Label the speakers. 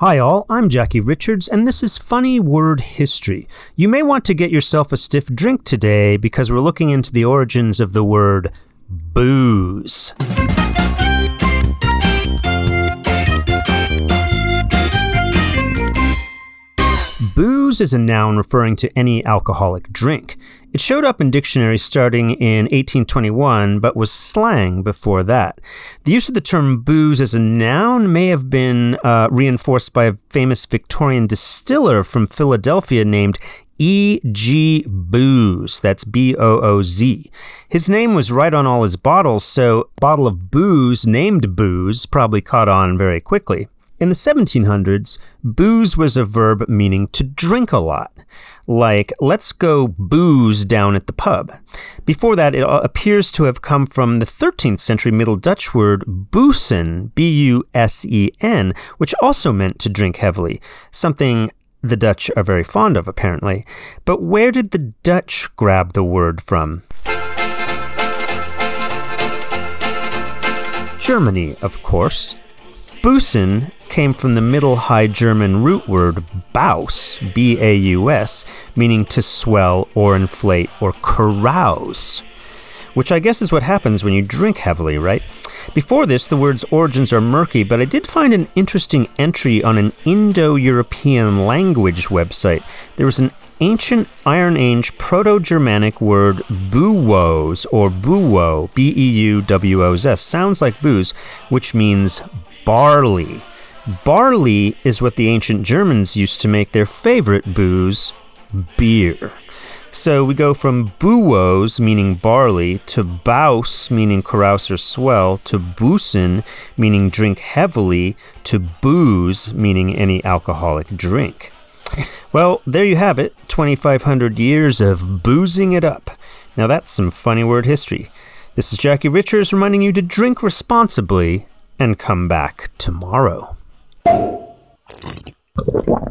Speaker 1: Hi, all. I'm Jackie Richards, and this is Funny Word History. You may want to get yourself a stiff drink today because we're looking into the origins of the word booze. Booze is a noun referring to any alcoholic drink. It showed up in dictionaries starting in 1821, but was slang before that. The use of the term booze as a noun may have been uh, reinforced by a famous Victorian distiller from Philadelphia named E.G. Booz. That's B O O Z. His name was right on all his bottles, so a bottle of booze named Booz probably caught on very quickly. In the 1700s, booze was a verb meaning to drink a lot, like, let's go booze down at the pub. Before that, it appears to have come from the 13th century Middle Dutch word busen, B U S E N, which also meant to drink heavily, something the Dutch are very fond of, apparently. But where did the Dutch grab the word from? Germany, of course. Busen came from the Middle High German root word baus, B A U S, meaning to swell or inflate or carouse, which I guess is what happens when you drink heavily, right? Before this, the word's origins are murky, but I did find an interesting entry on an Indo European language website. There was an ancient Iron Age Proto Germanic word buwos or buwo, B E U W O S, sounds like booze, which means barley. Barley is what the ancient Germans used to make their favorite booze, beer. So we go from buos, meaning barley, to baus, meaning carouse or swell, to busen, meaning drink heavily, to booze, meaning any alcoholic drink. Well, there you have it 2,500 years of boozing it up. Now that's some funny word history. This is Jackie Richards reminding you to drink responsibly and come back tomorrow. Yeah.